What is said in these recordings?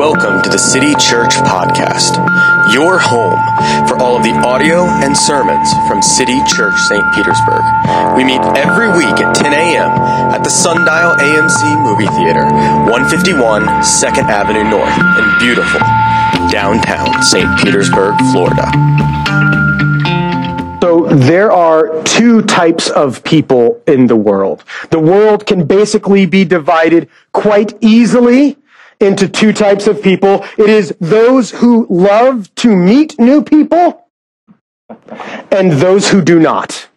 Welcome to the City Church Podcast, your home for all of the audio and sermons from City Church St. Petersburg. We meet every week at 10 a.m. at the Sundial AMC Movie Theater, 151 2nd Avenue North in beautiful downtown St. Petersburg, Florida. So there are two types of people in the world. The world can basically be divided quite easily into two types of people. It is those who love to meet new people and those who do not.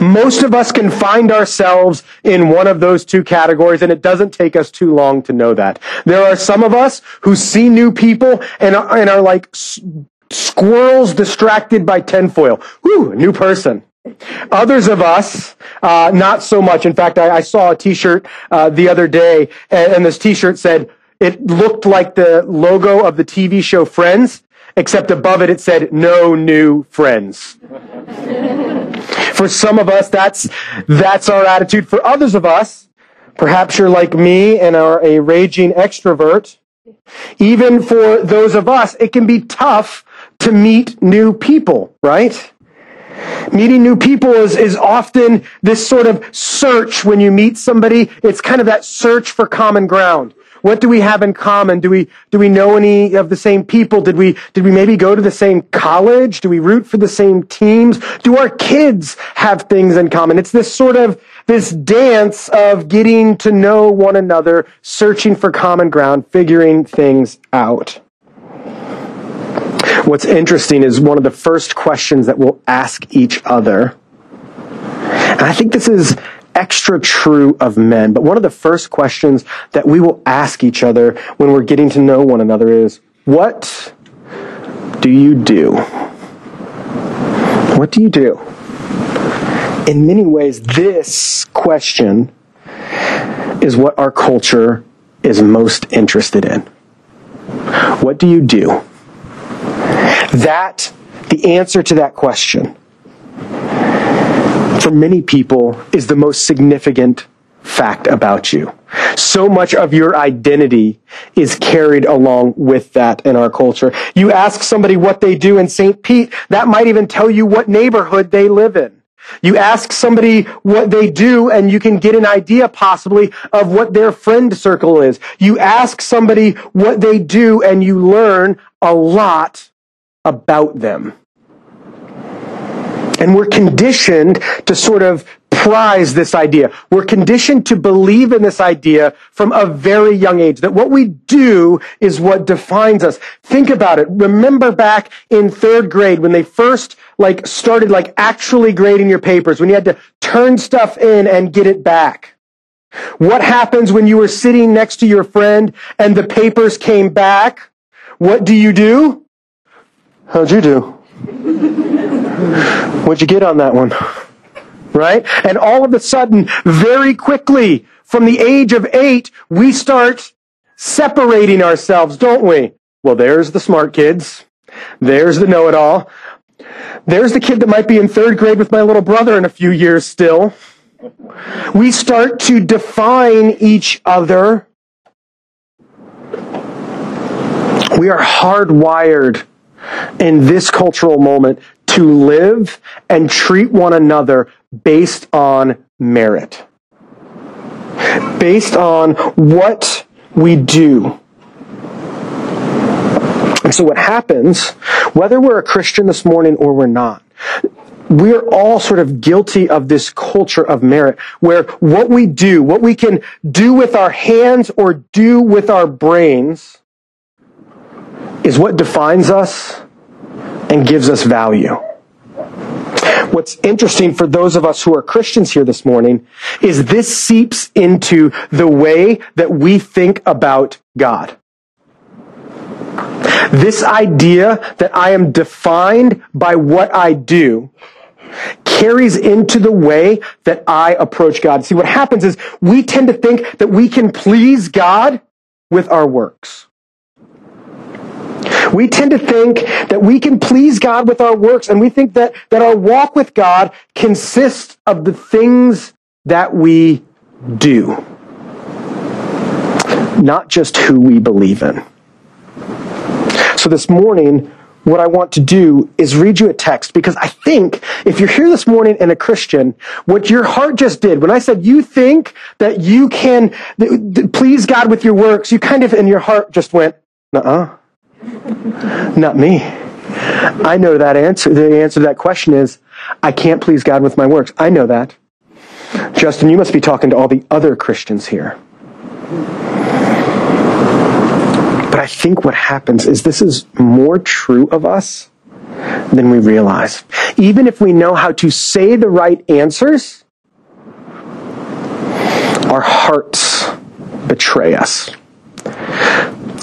Most of us can find ourselves in one of those two categories, and it doesn't take us too long to know that. There are some of us who see new people and are, and are like squirrels distracted by tinfoil. Whew, new person. Others of us, uh, not so much. In fact, I, I saw a T-shirt uh, the other day, and, and this T-shirt said it looked like the logo of the TV show Friends, except above it it said "No new friends." For some of us, that's that's our attitude. For others of us, perhaps you're like me and are a raging extrovert. Even for those of us, it can be tough to meet new people, right? Meeting new people is, is often this sort of search when you meet somebody. It's kind of that search for common ground. What do we have in common? Do we, do we know any of the same people? Did we, did we maybe go to the same college? Do we root for the same teams? Do our kids have things in common? It's this sort of, this dance of getting to know one another, searching for common ground, figuring things out. What's interesting is one of the first questions that we'll ask each other. And I think this is extra true of men, but one of the first questions that we will ask each other when we're getting to know one another is, what do you do? What do you do? In many ways, this question is what our culture is most interested in. What do you do? That, the answer to that question, for many people, is the most significant fact about you. So much of your identity is carried along with that in our culture. You ask somebody what they do in St. Pete, that might even tell you what neighborhood they live in. You ask somebody what they do and you can get an idea possibly of what their friend circle is. You ask somebody what they do and you learn a lot about them. And we're conditioned to sort of prize this idea. We're conditioned to believe in this idea from a very young age that what we do is what defines us. Think about it. Remember back in third grade when they first like started like actually grading your papers, when you had to turn stuff in and get it back. What happens when you were sitting next to your friend and the papers came back? What do you do? How'd you do? What'd you get on that one? Right? And all of a sudden, very quickly, from the age of eight, we start separating ourselves, don't we? Well, there's the smart kids. There's the know-it-all. There's the kid that might be in third grade with my little brother in a few years still. We start to define each other. We are hardwired in this cultural moment to live and treat one another based on merit. Based on what we do. And so what happens, whether we're a Christian this morning or we're not, we're all sort of guilty of this culture of merit where what we do, what we can do with our hands or do with our brains is what defines us and gives us value. What's interesting for those of us who are Christians here this morning is this seeps into the way that we think about God. This idea that I am defined by what I do carries into the way that I approach God. See, what happens is we tend to think that we can please God with our works. We tend to think that we can please God with our works, and we think that, that our walk with God consists of the things that we do. not just who we believe in. So this morning, what I want to do is read you a text because I think if you're here this morning and a Christian, what your heart just did, when I said you think that you can please God with your works, you kind of in your heart just went, uh uh not me. I know that answer. The answer to that question is, I can't please God with my works. I know that. Justin, you must be talking to all the other Christians here. But I think what happens is this is more true of us than we realize. Even if we know how to say the right answers, our hearts betray us.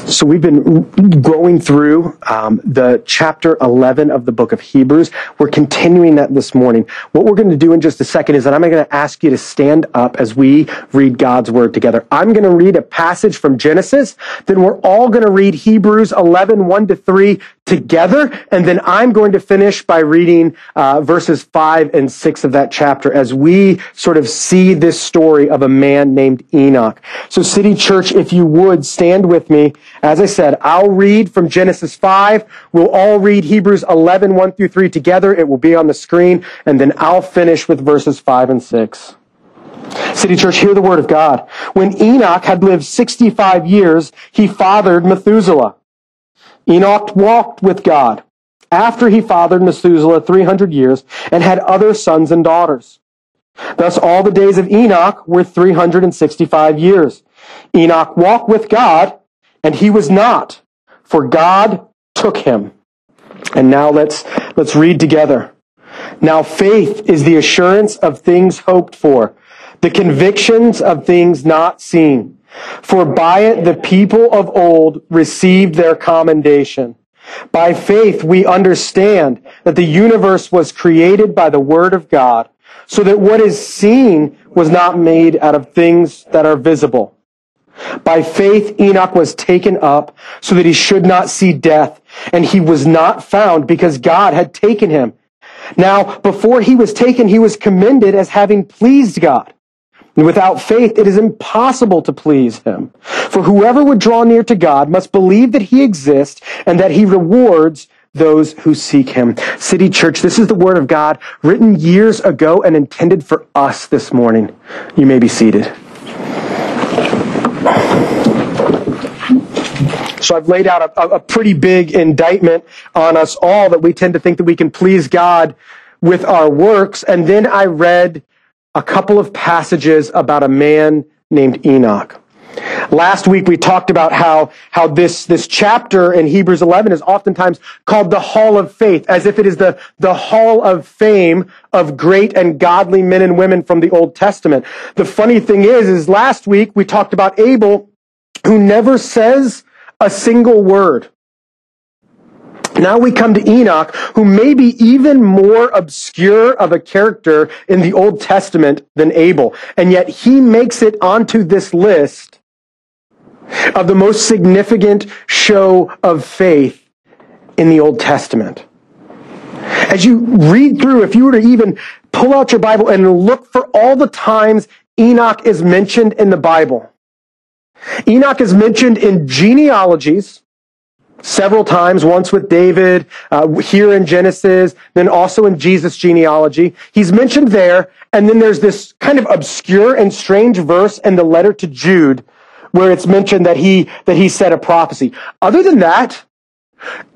So we've been going through um, the chapter 11 of the book of Hebrews. We're continuing that this morning. What we're going to do in just a second is that I'm going to ask you to stand up as we read God's word together. I'm going to read a passage from Genesis. Then we're all going to read Hebrews 11, 1 to 3 together. And then I'm going to finish by reading uh, verses 5 and 6 of that chapter as we sort of see this story of a man named Enoch. So City Church, if you would stand with me as I said, I'll read from Genesis 5. We'll all read Hebrews 11, 1 through 3 together. It will be on the screen. And then I'll finish with verses 5 and 6. City Church, hear the word of God. When Enoch had lived 65 years, he fathered Methuselah. Enoch walked with God after he fathered Methuselah 300 years and had other sons and daughters. Thus all the days of Enoch were 365 years. Enoch walked with God and he was not, for God took him. And now let's, let's read together. Now faith is the assurance of things hoped for, the convictions of things not seen. For by it the people of old received their commendation. By faith we understand that the universe was created by the word of God, so that what is seen was not made out of things that are visible. By faith, Enoch was taken up so that he should not see death, and he was not found because God had taken him. Now, before he was taken, he was commended as having pleased God. Without faith, it is impossible to please him. For whoever would draw near to God must believe that he exists and that he rewards those who seek him. City Church, this is the word of God written years ago and intended for us this morning. You may be seated. So I've laid out a, a, pretty big indictment on us all that we tend to think that we can please God with our works. And then I read a couple of passages about a man named Enoch. Last week we talked about how, how this, this chapter in Hebrews 11 is oftentimes called the Hall of Faith, as if it is the, the Hall of Fame of great and godly men and women from the Old Testament. The funny thing is, is last week we talked about Abel, who never says a single word. Now we come to Enoch, who may be even more obscure of a character in the Old Testament than Abel. And yet he makes it onto this list of the most significant show of faith in the Old Testament. As you read through, if you were to even pull out your Bible and look for all the times Enoch is mentioned in the Bible, Enoch is mentioned in genealogies several times, once with David, uh, here in Genesis, then also in Jesus' genealogy. He's mentioned there, and then there's this kind of obscure and strange verse in the letter to Jude where it's mentioned that he, that he said a prophecy. Other than that,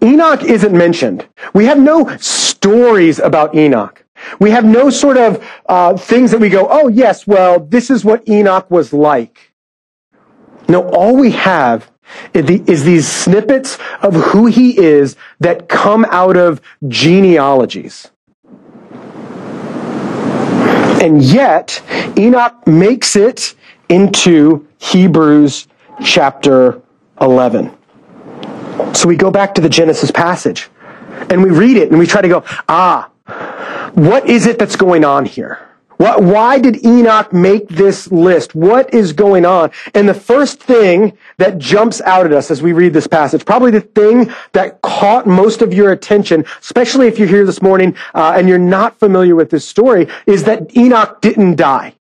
Enoch isn't mentioned. We have no stories about Enoch. We have no sort of uh, things that we go, oh yes, well, this is what Enoch was like. No, all we have is these snippets of who he is that come out of genealogies. And yet, Enoch makes it into Hebrews chapter 11. So we go back to the Genesis passage and we read it and we try to go, ah, what is it that's going on here? Why did Enoch make this list? What is going on? And the first thing that jumps out at us as we read this passage, probably the thing that caught most of your attention, especially if you're here this morning uh, and you're not familiar with this story, is that Enoch didn't die.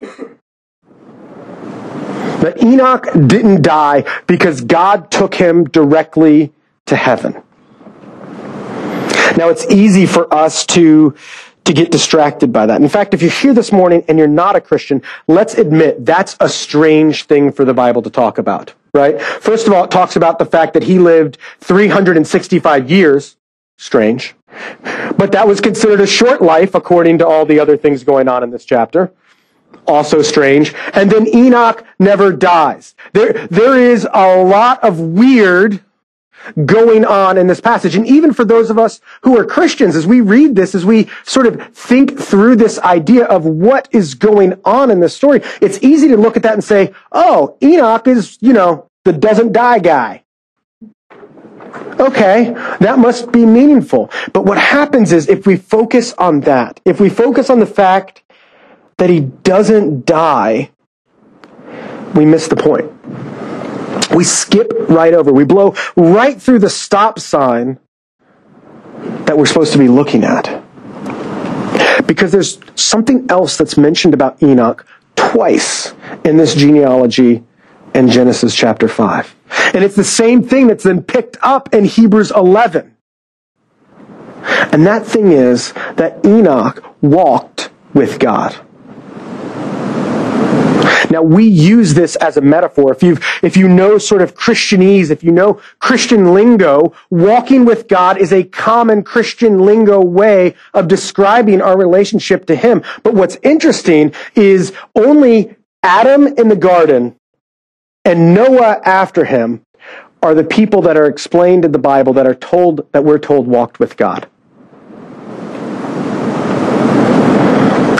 That Enoch didn't die because God took him directly to heaven. Now it's easy for us to to get distracted by that. In fact, if you're here this morning and you're not a Christian, let's admit that's a strange thing for the Bible to talk about, right? First of all, it talks about the fact that he lived 365 years. Strange. But that was considered a short life according to all the other things going on in this chapter. Also strange. And then Enoch never dies. There, there is a lot of weird going on in this passage. And even for those of us who are Christians, as we read this, as we sort of think through this idea of what is going on in this story, it's easy to look at that and say, oh, Enoch is, you know, the doesn't die guy. Okay, that must be meaningful. But what happens is if we focus on that, if we focus on the fact that he doesn't die, we miss the point. We skip right over. We blow right through the stop sign that we're supposed to be looking at. Because there's something else that's mentioned about Enoch twice in this genealogy in Genesis chapter 5. And it's the same thing that's then picked up in Hebrews 11. And that thing is that Enoch walked with God. Now we use this as a metaphor. If you if you know sort of Christianese, if you know Christian lingo, walking with God is a common Christian lingo way of describing our relationship to Him. But what's interesting is only Adam in the garden and Noah after him are the people that are explained in the Bible that are told that we're told walked with God.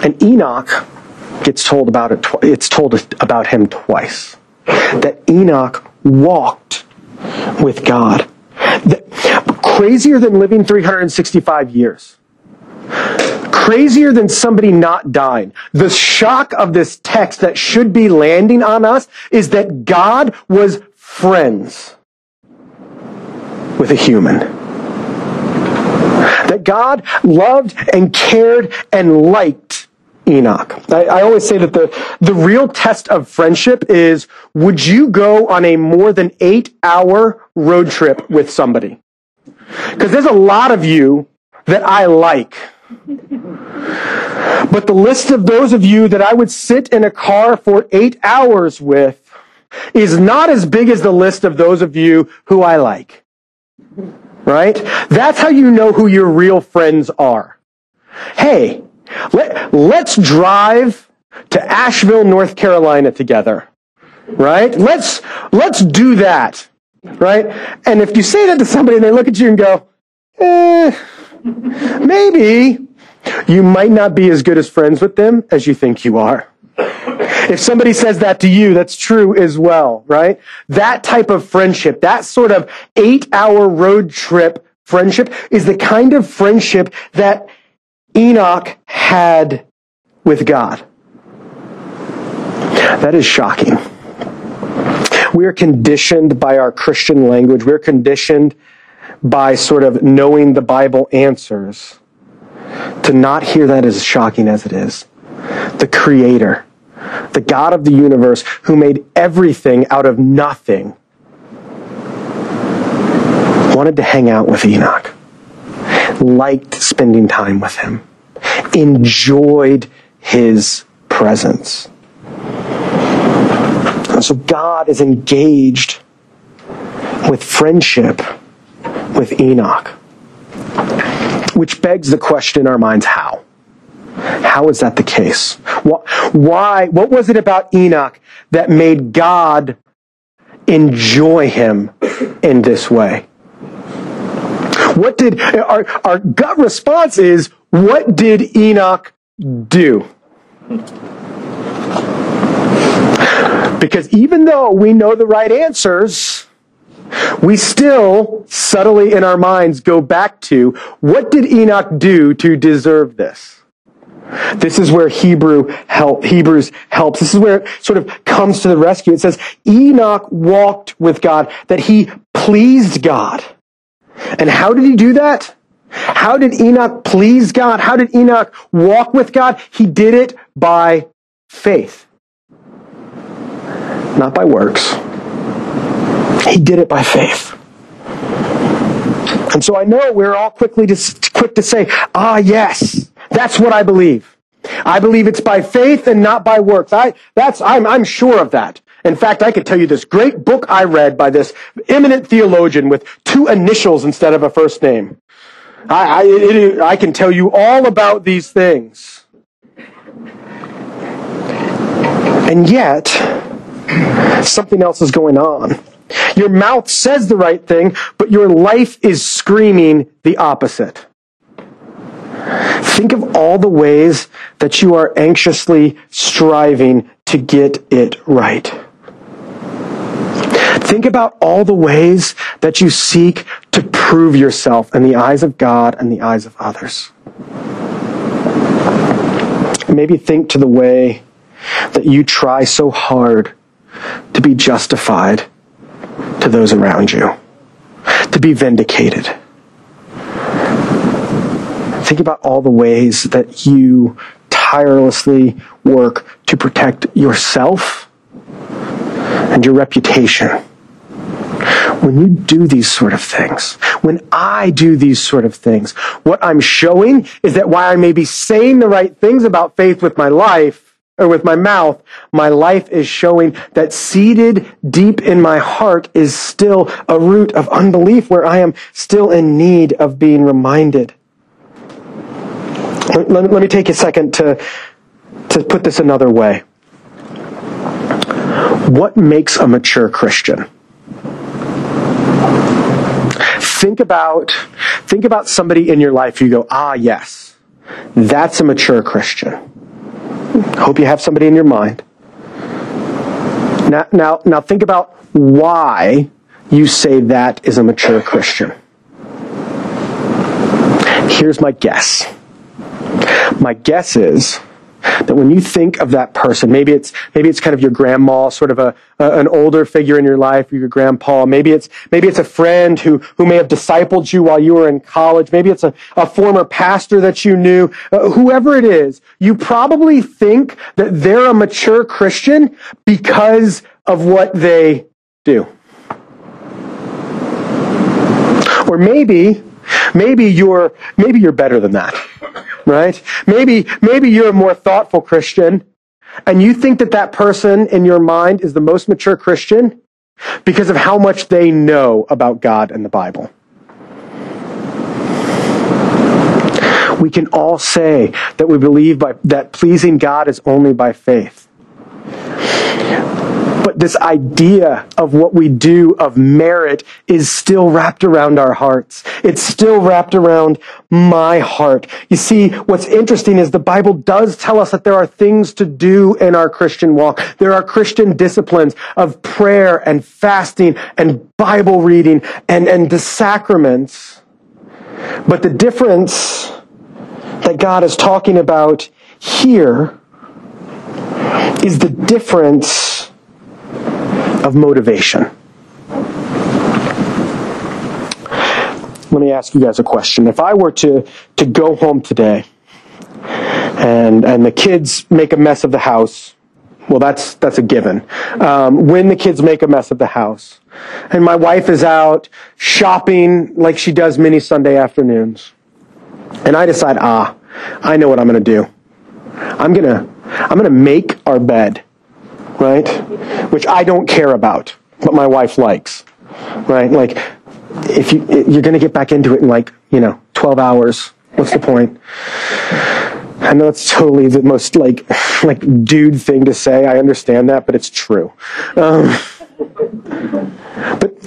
And Enoch gets told about it. Tw- it's told about him twice. That Enoch walked with God. That, crazier than living 365 years. Crazier than somebody not dying. The shock of this text that should be landing on us is that God was friends with a human. That God loved and cared and liked Enoch. I, I, always say that the, the real test of friendship is would you go on a more than eight hour road trip with somebody? Because there's a lot of you that I like. But the list of those of you that I would sit in a car for eight hours with is not as big as the list of those of you who I like. Right? That's how you know who your real friends are. Hey, let, let's drive to Asheville, North Carolina together. Right? Let's, let's do that. Right? And if you say that to somebody and they look at you and go, eh, maybe, you might not be as good as friends with them as you think you are. If somebody says that to you, that's true as well, right? That type of friendship, that sort of eight hour road trip friendship is the kind of friendship that Enoch had with God. That is shocking. We are conditioned by our Christian language. We're conditioned by sort of knowing the Bible answers to not hear that as shocking as it is. The Creator, the God of the universe who made everything out of nothing, wanted to hang out with Enoch liked spending time with him, enjoyed his presence. And so God is engaged with friendship with Enoch, which begs the question in our minds how? How is that the case? Why? What was it about Enoch that made God enjoy him in this way? What did our, our gut response is, what did Enoch do? Because even though we know the right answers, we still subtly in our minds go back to what did Enoch do to deserve this? This is where Hebrew help, Hebrews helps. This is where it sort of comes to the rescue. It says Enoch walked with God, that he pleased God. And how did he do that? How did Enoch please God? How did Enoch walk with God? He did it by faith. not by works. He did it by faith. And so I know we're all quickly to, quick to say, ah, yes, that's what I believe. I believe it's by faith and not by works. I, that's, I'm, I'm sure of that. In fact, I could tell you this great book I read by this eminent theologian with two initials instead of a first name. I, I, it, I can tell you all about these things. And yet, something else is going on. Your mouth says the right thing, but your life is screaming the opposite. Think of all the ways that you are anxiously striving to get it right. Think about all the ways that you seek to prove yourself in the eyes of God and the eyes of others. Maybe think to the way that you try so hard to be justified to those around you, to be vindicated. Think about all the ways that you tirelessly work to protect yourself and your reputation. When you do these sort of things, when I do these sort of things, what I'm showing is that while I may be saying the right things about faith with my life, or with my mouth, my life is showing that seated deep in my heart is still a root of unbelief where I am still in need of being reminded. Let, let, me take a second to, to put this another way. What makes a mature Christian? Think about, think about somebody in your life you go, ah, yes, that's a mature Christian. Hope you have somebody in your mind. Now, now, now think about why you say that is a mature Christian. Here's my guess. My guess is that when you think of that person, maybe it's maybe it's kind of your grandma, sort of a, a, an older figure in your life, or your grandpa. Maybe it's maybe it's a friend who who may have discipled you while you were in college. Maybe it's a, a former pastor that you knew. Uh, whoever it is, you probably think that they're a mature Christian because of what they do. Or maybe maybe you're maybe you're better than that right? Maybe, maybe you're a more thoughtful Christian and you think that that person in your mind is the most mature Christian because of how much they know about God and the Bible. We can all say that we believe by, that pleasing God is only by faith. But this idea of what we do of merit is still wrapped around our hearts. It's still wrapped around my heart. You see, what's interesting is the Bible does tell us that there are things to do in our Christian walk. There are Christian disciplines of prayer and fasting and Bible reading and, and the sacraments. But the difference that God is talking about here is the difference of motivation. Let me ask you guys a question. If I were to, to go home today and, and the kids make a mess of the house, well, that's, that's a given. Um, when the kids make a mess of the house, and my wife is out shopping like she does many Sunday afternoons, and I decide, ah, I know what I'm going to do. I'm going to, I'm going to make our bed right? Which I don't care about, but my wife likes, right? Like, if you, you're going to get back into it in like, you know, 12 hours, what's the point? I know it's totally the most like, like dude thing to say. I understand that, but it's true. Um, but,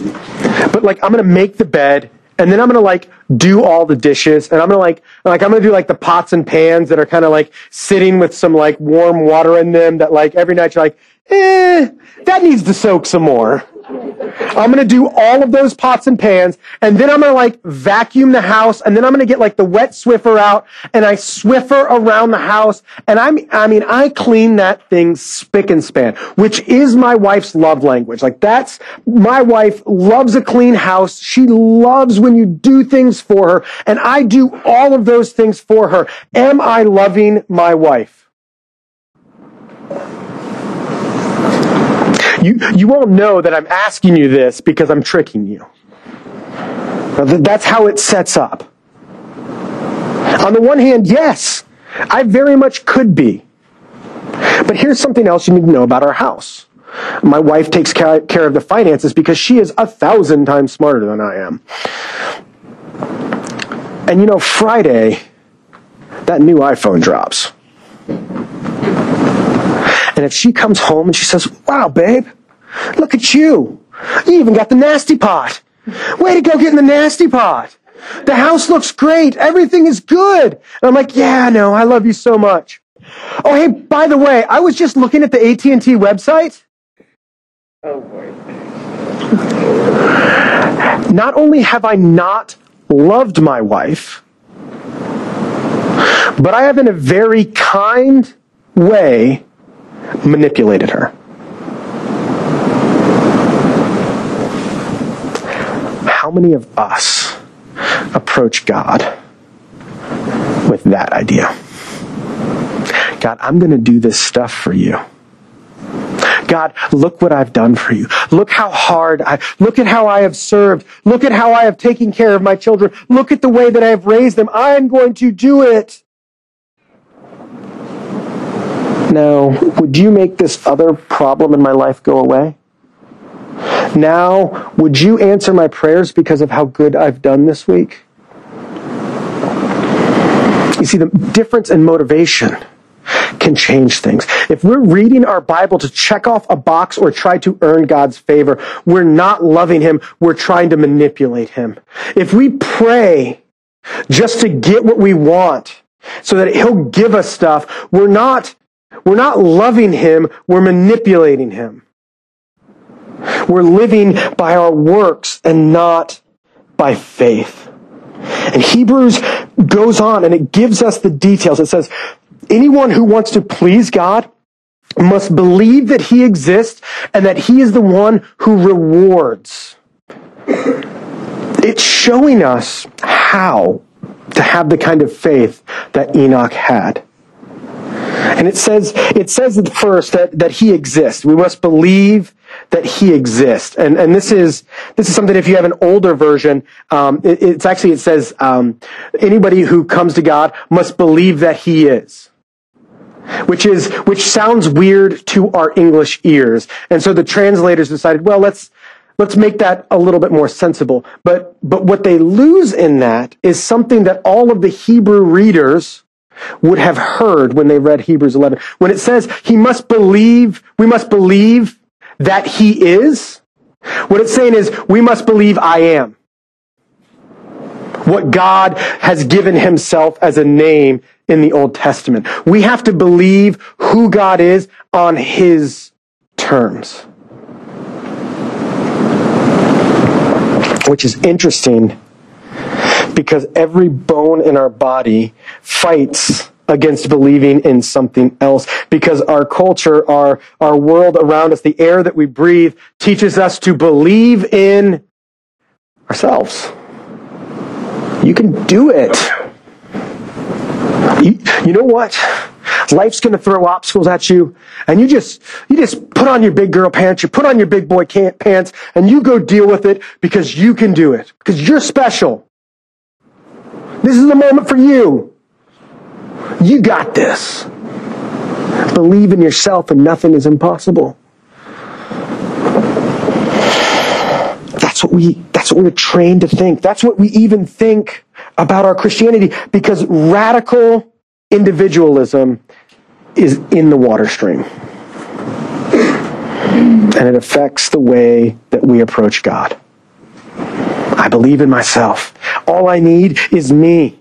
but like, I'm to make the bed and then I'm gonna like do all the dishes, and I'm gonna like like I'm gonna do like the pots and pans that are kind of like sitting with some like warm water in them. That like every night you're like, eh, that needs to soak some more. I'm gonna do all of those pots and pans, and then I'm gonna like vacuum the house, and then I'm gonna get like the wet Swiffer out, and I Swiffer around the house, and I'm, I mean, I clean that thing spick and span, which is my wife's love language. Like that's, my wife loves a clean house. She loves when you do things for her, and I do all of those things for her. Am I loving my wife? You, you all know that I'm asking you this because I'm tricking you. That's how it sets up. On the one hand, yes, I very much could be. But here's something else you need to know about our house. My wife takes care of the finances because she is a thousand times smarter than I am. And you know, Friday, that new iPhone drops. And if she comes home and she says, Wow, babe, look at you. You even got the nasty pot. Way to go getting the nasty pot. The house looks great. Everything is good. And I'm like, yeah, no, I love you so much. Oh, hey, by the way, I was just looking at the AT&T website. Oh boy. Not only have I not loved my wife, but I have in a very kind way manipulated her. How many of us approach God with that idea? God, I'm going to do this stuff for you. God, look what I've done for you. Look how hard I, look at how I have served. Look at how I have taken care of my children. Look at the way that I have raised them. I'm going to do it. Now, would you make this other problem in my life go away? Now, would you answer my prayers because of how good I've done this week? You see, the difference in motivation can change things. If we're reading our Bible to check off a box or try to earn God's favor, we're not loving Him, we're trying to manipulate Him. If we pray just to get what we want so that He'll give us stuff, we're not, we're not loving Him, we're manipulating Him. We're living by our works and not by faith. And Hebrews goes on and it gives us the details. It says, anyone who wants to please God must believe that he exists and that he is the one who rewards. It's showing us how to have the kind of faith that Enoch had. And it says, it says at first that, that he exists. We must believe that he exists. And, and this is, this is something if you have an older version, um, it, it's actually, it says, um, anybody who comes to God must believe that he is which is which sounds weird to our English ears. And so the translators decided, well, let's let's make that a little bit more sensible. But but what they lose in that is something that all of the Hebrew readers would have heard when they read Hebrews 11. When it says he must believe, we must believe that he is. What it's saying is we must believe I am. What God has given himself as a name in the Old Testament. We have to believe who God is on His terms. Which is interesting because every bone in our body fights against believing in something else because our culture, our, our world around us, the air that we breathe teaches us to believe in ourselves. You can do it. You, you know what? Life's going to throw obstacles at you, and you just you just put on your big girl pants, you put on your big boy pants, and you go deal with it because you can do it because you're special. This is the moment for you. You got this. Believe in yourself, and nothing is impossible. That's what we that's what we're trained to think. That's what we even think about our Christianity because radical individualism is in the water stream. And it affects the way that we approach God. I believe in myself. All I need is me.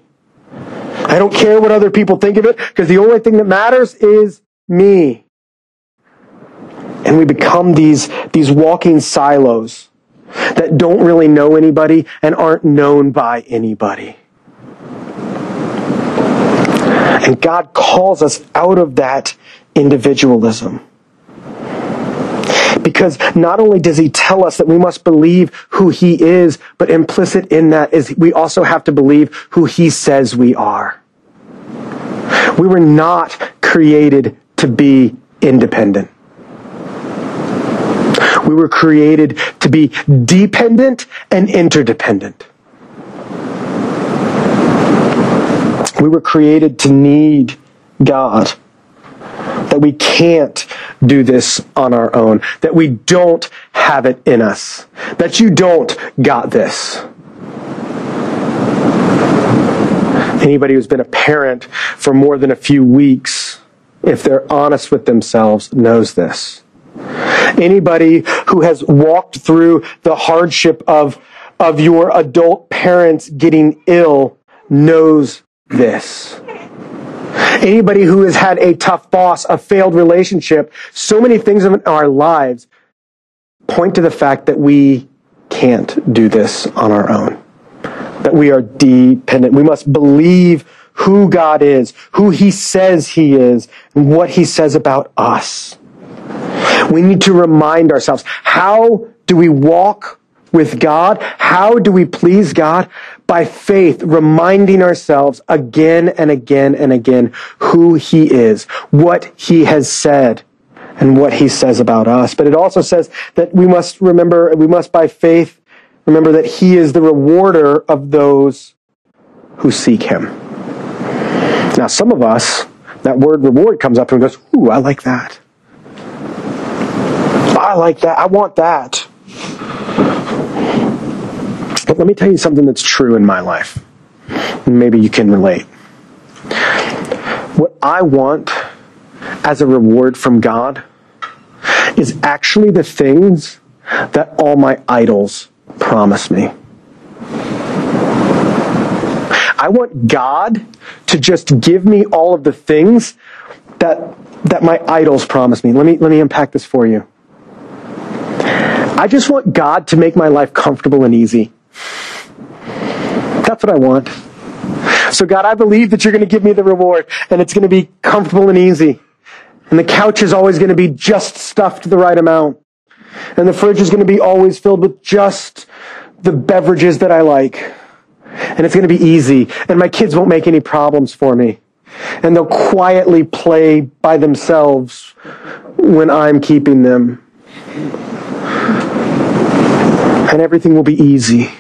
I don't care what other people think of it because the only thing that matters is me. And we become these, these walking silos that don't really know anybody and aren't known by anybody. And God calls us out of that individualism. Because not only does he tell us that we must believe who he is, but implicit in that is we also have to believe who he says we are. We were not created to be independent. We were created to be dependent and interdependent. We were created to need God. That we can't do this on our own. That we don't have it in us. That you don't got this. Anybody who's been a parent for more than a few weeks, if they're honest with themselves, knows this. Anybody who has walked through the hardship of, of your adult parents getting ill knows this. Anybody who has had a tough boss, a failed relationship, so many things in our lives point to the fact that we can't do this on our own. That we are dependent. We must believe who God is, who He says He is, and what He says about us. We need to remind ourselves, how do we walk with God? How do we please God? By faith, reminding ourselves again and again and again who He is, what He has said, and what He says about us. But it also says that we must remember, we must by faith remember that He is the rewarder of those who seek Him. Now, some of us, that word reward comes up and goes, Ooh, I like that. I like that. I want that. But let me tell you something that's true in my life. Maybe you can relate. What I want as a reward from God is actually the things that all my idols promise me. I want God to just give me all of the things that that my idols promise me. Let me let me unpack this for you. I just want God to make my life comfortable and easy. That's what I want. So God, I believe that you're going to give me the reward and it's going to be comfortable and easy. And the couch is always going to be just stuffed the right amount. And the fridge is going to be always filled with just the beverages that I like. And it's going to be easy. And my kids won't make any problems for me. And they'll quietly play by themselves when I'm keeping them. And everything will be easy.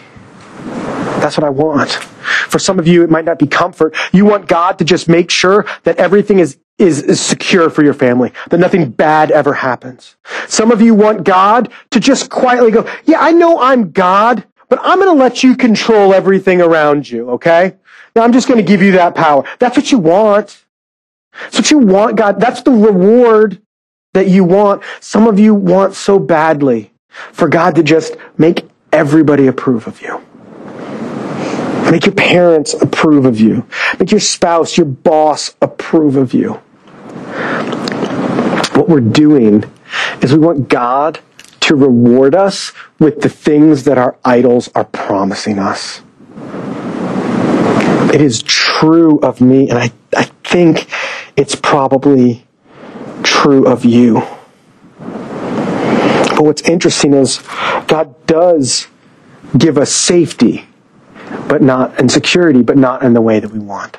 That's what I want. For some of you, it might not be comfort. You want God to just make sure that everything is, is, is secure for your family, that nothing bad ever happens. Some of you want God to just quietly go, yeah, I know I'm God, but I'm going to let you control everything around you, okay? Now I'm just going to give you that power. That's what you want. That's what you want, God. That's the reward that you want. Some of you want so badly for God to just make everybody approve of you. Make your parents approve of you. Make your spouse, your boss approve of you. What we're doing is we want God to reward us with the things that our idols are promising us. It is true of me, and I, I think it's probably true of you. But what's interesting is God does give us safety but not in security, but not in the way that we want.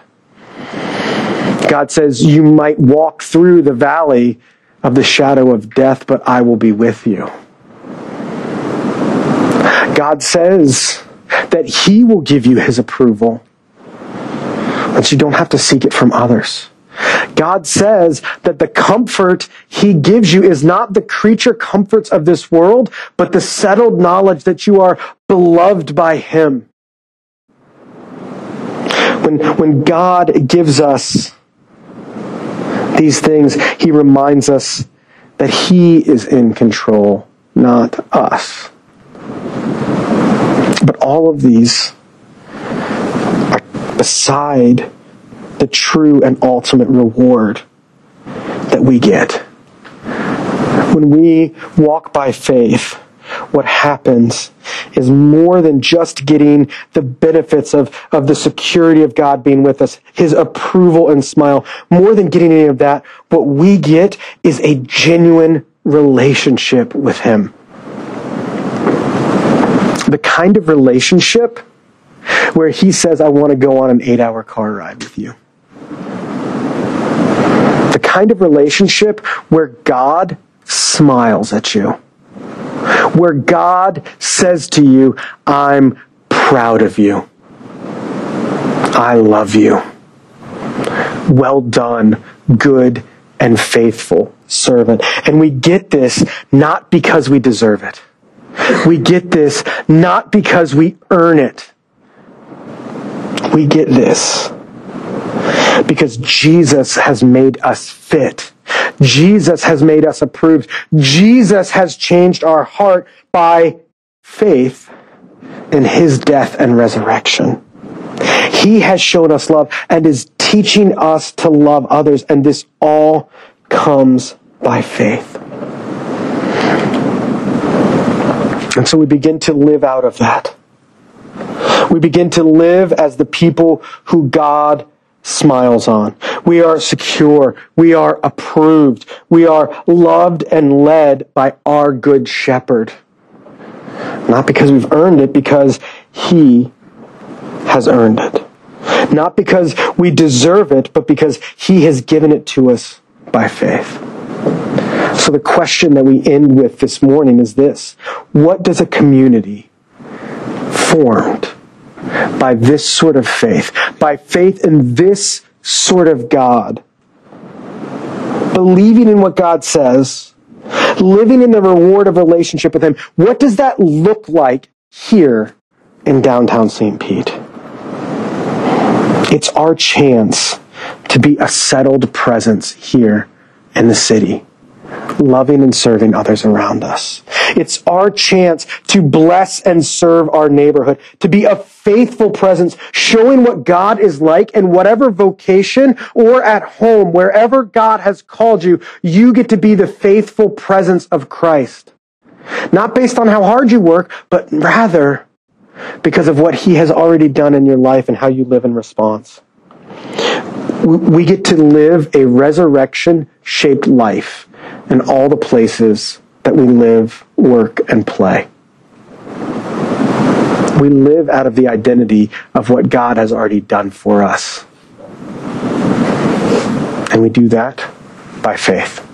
God says, You might walk through the valley of the shadow of death, but I will be with you. God says that He will give you His approval, that you don't have to seek it from others. God says that the comfort He gives you is not the creature comforts of this world, but the settled knowledge that you are beloved by Him when, when God gives us these things, He reminds us that He is in control, not us. But all of these are beside the true and ultimate reward that we get. When we walk by faith, what happens is more than just getting the benefits of, of the security of God being with us, His approval and smile. More than getting any of that, what we get is a genuine relationship with Him. The kind of relationship where He says, I want to go on an eight hour car ride with you. The kind of relationship where God smiles at you where God says to you, I'm proud of you. I love you. Well done, good and faithful servant. And we get this not because we deserve it. We get this not because we earn it. We get this because Jesus has made us fit. Jesus has made us approved. Jesus has changed our heart by faith in his death and resurrection. He has shown us love and is teaching us to love others, and this all comes by faith. And so we begin to live out of that. We begin to live as the people who God smiles on. We are secure. We are approved. We are loved and led by our good shepherd. Not because we've earned it, because he has earned it. Not because we deserve it, but because he has given it to us by faith. So the question that we end with this morning is this. What does a community formed by this sort of faith, by faith in this sort of God, believing in what God says, living in the reward of relationship with Him, what does that look like here in downtown St. Pete? It's our chance to be a settled presence here in the city, loving and serving others around us. It's our chance to bless and serve our neighborhood, to be a faithful presence, showing what God is like in whatever vocation or at home, wherever God has called you, you get to be the faithful presence of Christ. Not based on how hard you work, but rather because of what he has already done in your life and how you live in response. We get to live a resurrection shaped life in all the places that we live, work, and play. We live out of the identity of what God has already done for us. And we do that by faith.